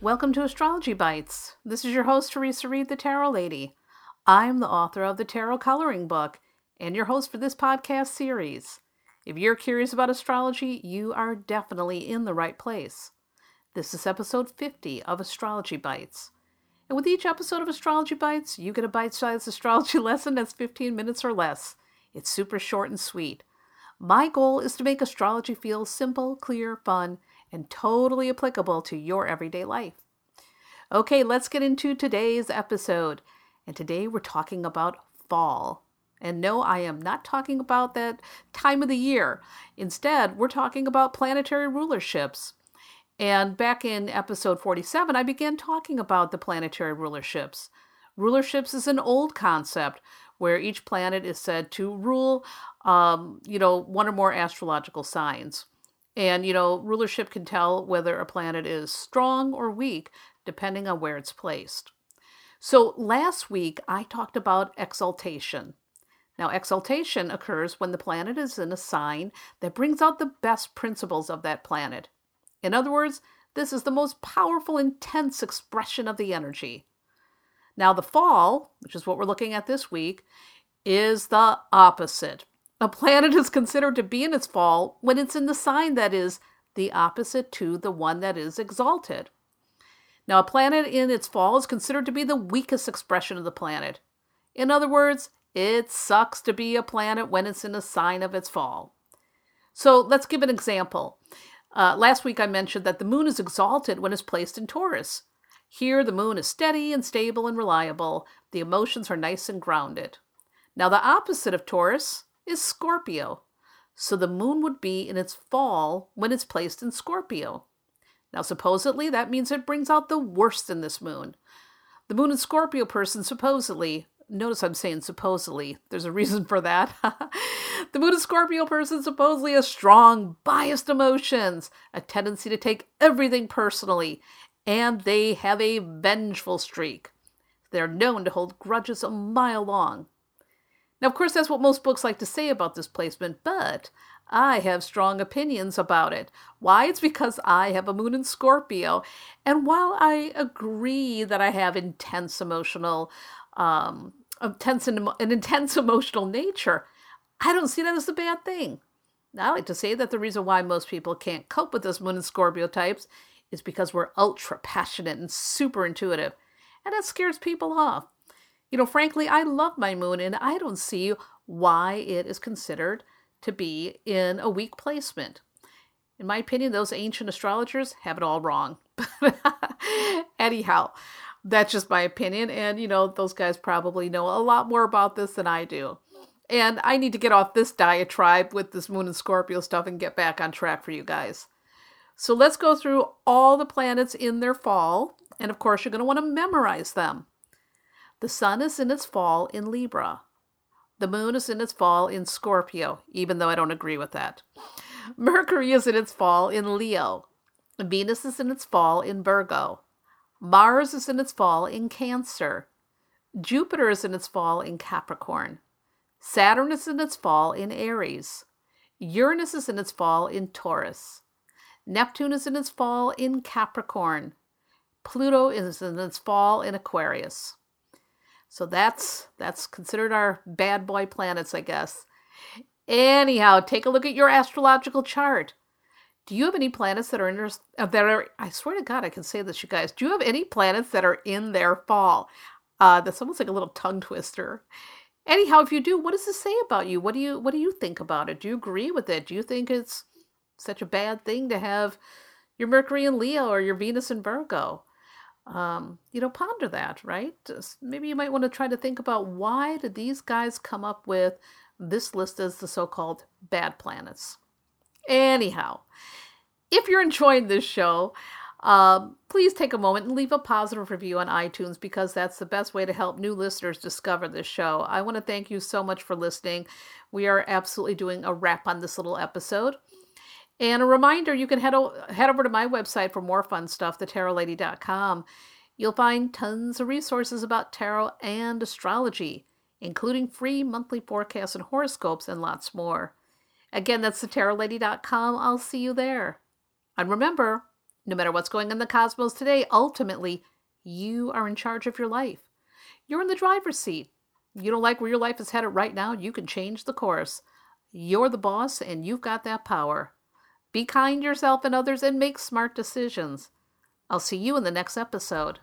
Welcome to Astrology Bites. This is your host, Theresa Reed, the Tarot Lady. I'm the author of the Tarot Coloring Book and your host for this podcast series. If you're curious about astrology, you are definitely in the right place. This is episode 50 of Astrology Bites. And with each episode of Astrology Bites, you get a bite sized astrology lesson that's 15 minutes or less. It's super short and sweet. My goal is to make astrology feel simple, clear, fun, and totally applicable to your everyday life. Okay, let's get into today's episode. And today we're talking about fall. And no, I am not talking about that time of the year. Instead, we're talking about planetary rulerships. And back in episode 47, I began talking about the planetary rulerships. Rulerships is an old concept where each planet is said to rule, um, you know, one or more astrological signs. And, you know, rulership can tell whether a planet is strong or weak depending on where it's placed. So last week I talked about exaltation. Now, exaltation occurs when the planet is in a sign that brings out the best principles of that planet. In other words, this is the most powerful, intense expression of the energy. Now, the fall, which is what we're looking at this week, is the opposite. A planet is considered to be in its fall when it's in the sign that is the opposite to the one that is exalted. Now, a planet in its fall is considered to be the weakest expression of the planet. In other words, it sucks to be a planet when it's in a sign of its fall. So let's give an example. Uh, last week I mentioned that the moon is exalted when it's placed in Taurus. Here, the moon is steady and stable and reliable. The emotions are nice and grounded. Now, the opposite of Taurus is Scorpio. So the moon would be in its fall when it's placed in Scorpio. Now, supposedly, that means it brings out the worst in this moon. The moon and Scorpio person supposedly, notice I'm saying supposedly, there's a reason for that. the moon and Scorpio person supposedly has strong, biased emotions, a tendency to take everything personally, and they have a vengeful streak. They're known to hold grudges a mile long. Now, of course, that's what most books like to say about this placement, but I have strong opinions about it. Why? It's because I have a moon in Scorpio. And while I agree that I have intense emotional, um, intense an intense emotional nature, I don't see that as a bad thing. I like to say that the reason why most people can't cope with this moon and Scorpio types is because we're ultra passionate and super intuitive. And that scares people off. You know, frankly, I love my moon and I don't see why it is considered to be in a weak placement. In my opinion, those ancient astrologers have it all wrong. Anyhow, that's just my opinion. And, you know, those guys probably know a lot more about this than I do. And I need to get off this diatribe with this Moon and Scorpio stuff and get back on track for you guys. So let's go through all the planets in their fall. And of course, you're going to want to memorize them. The sun is in its fall in Libra. The moon is in its fall in Scorpio, even though I don't agree with that. Mercury is in its fall in Leo. Venus is in its fall in Virgo. Mars is in its fall in Cancer. Jupiter is in its fall in Capricorn. Saturn is in its fall in Aries. Uranus is in its fall in Taurus. Neptune is in its fall in Capricorn. Pluto is in its fall in Aquarius. So that's that's considered our bad boy planets, I guess. Anyhow, take a look at your astrological chart. Do you have any planets that are in uh, that are? I swear to God, I can say this, you guys. Do you have any planets that are in their fall? Uh, that's almost like a little tongue twister. Anyhow, if you do, what does this say about you? What do you what do you think about it? Do you agree with it? Do you think it's such a bad thing to have your Mercury in Leo or your Venus in Virgo? Um, you know, ponder that, right? Maybe you might want to try to think about why did these guys come up with this list as the so-called bad planets. Anyhow, if you're enjoying this show, um, please take a moment and leave a positive review on iTunes because that's the best way to help new listeners discover this show. I want to thank you so much for listening. We are absolutely doing a wrap on this little episode. And a reminder you can head, o- head over to my website for more fun stuff, thetarotlady.com. You'll find tons of resources about tarot and astrology, including free monthly forecasts and horoscopes and lots more. Again, that's thetarotlady.com. I'll see you there. And remember, no matter what's going on in the cosmos today, ultimately, you are in charge of your life. You're in the driver's seat. You don't like where your life is headed right now, you can change the course. You're the boss and you've got that power. Be kind yourself and others and make smart decisions. I'll see you in the next episode.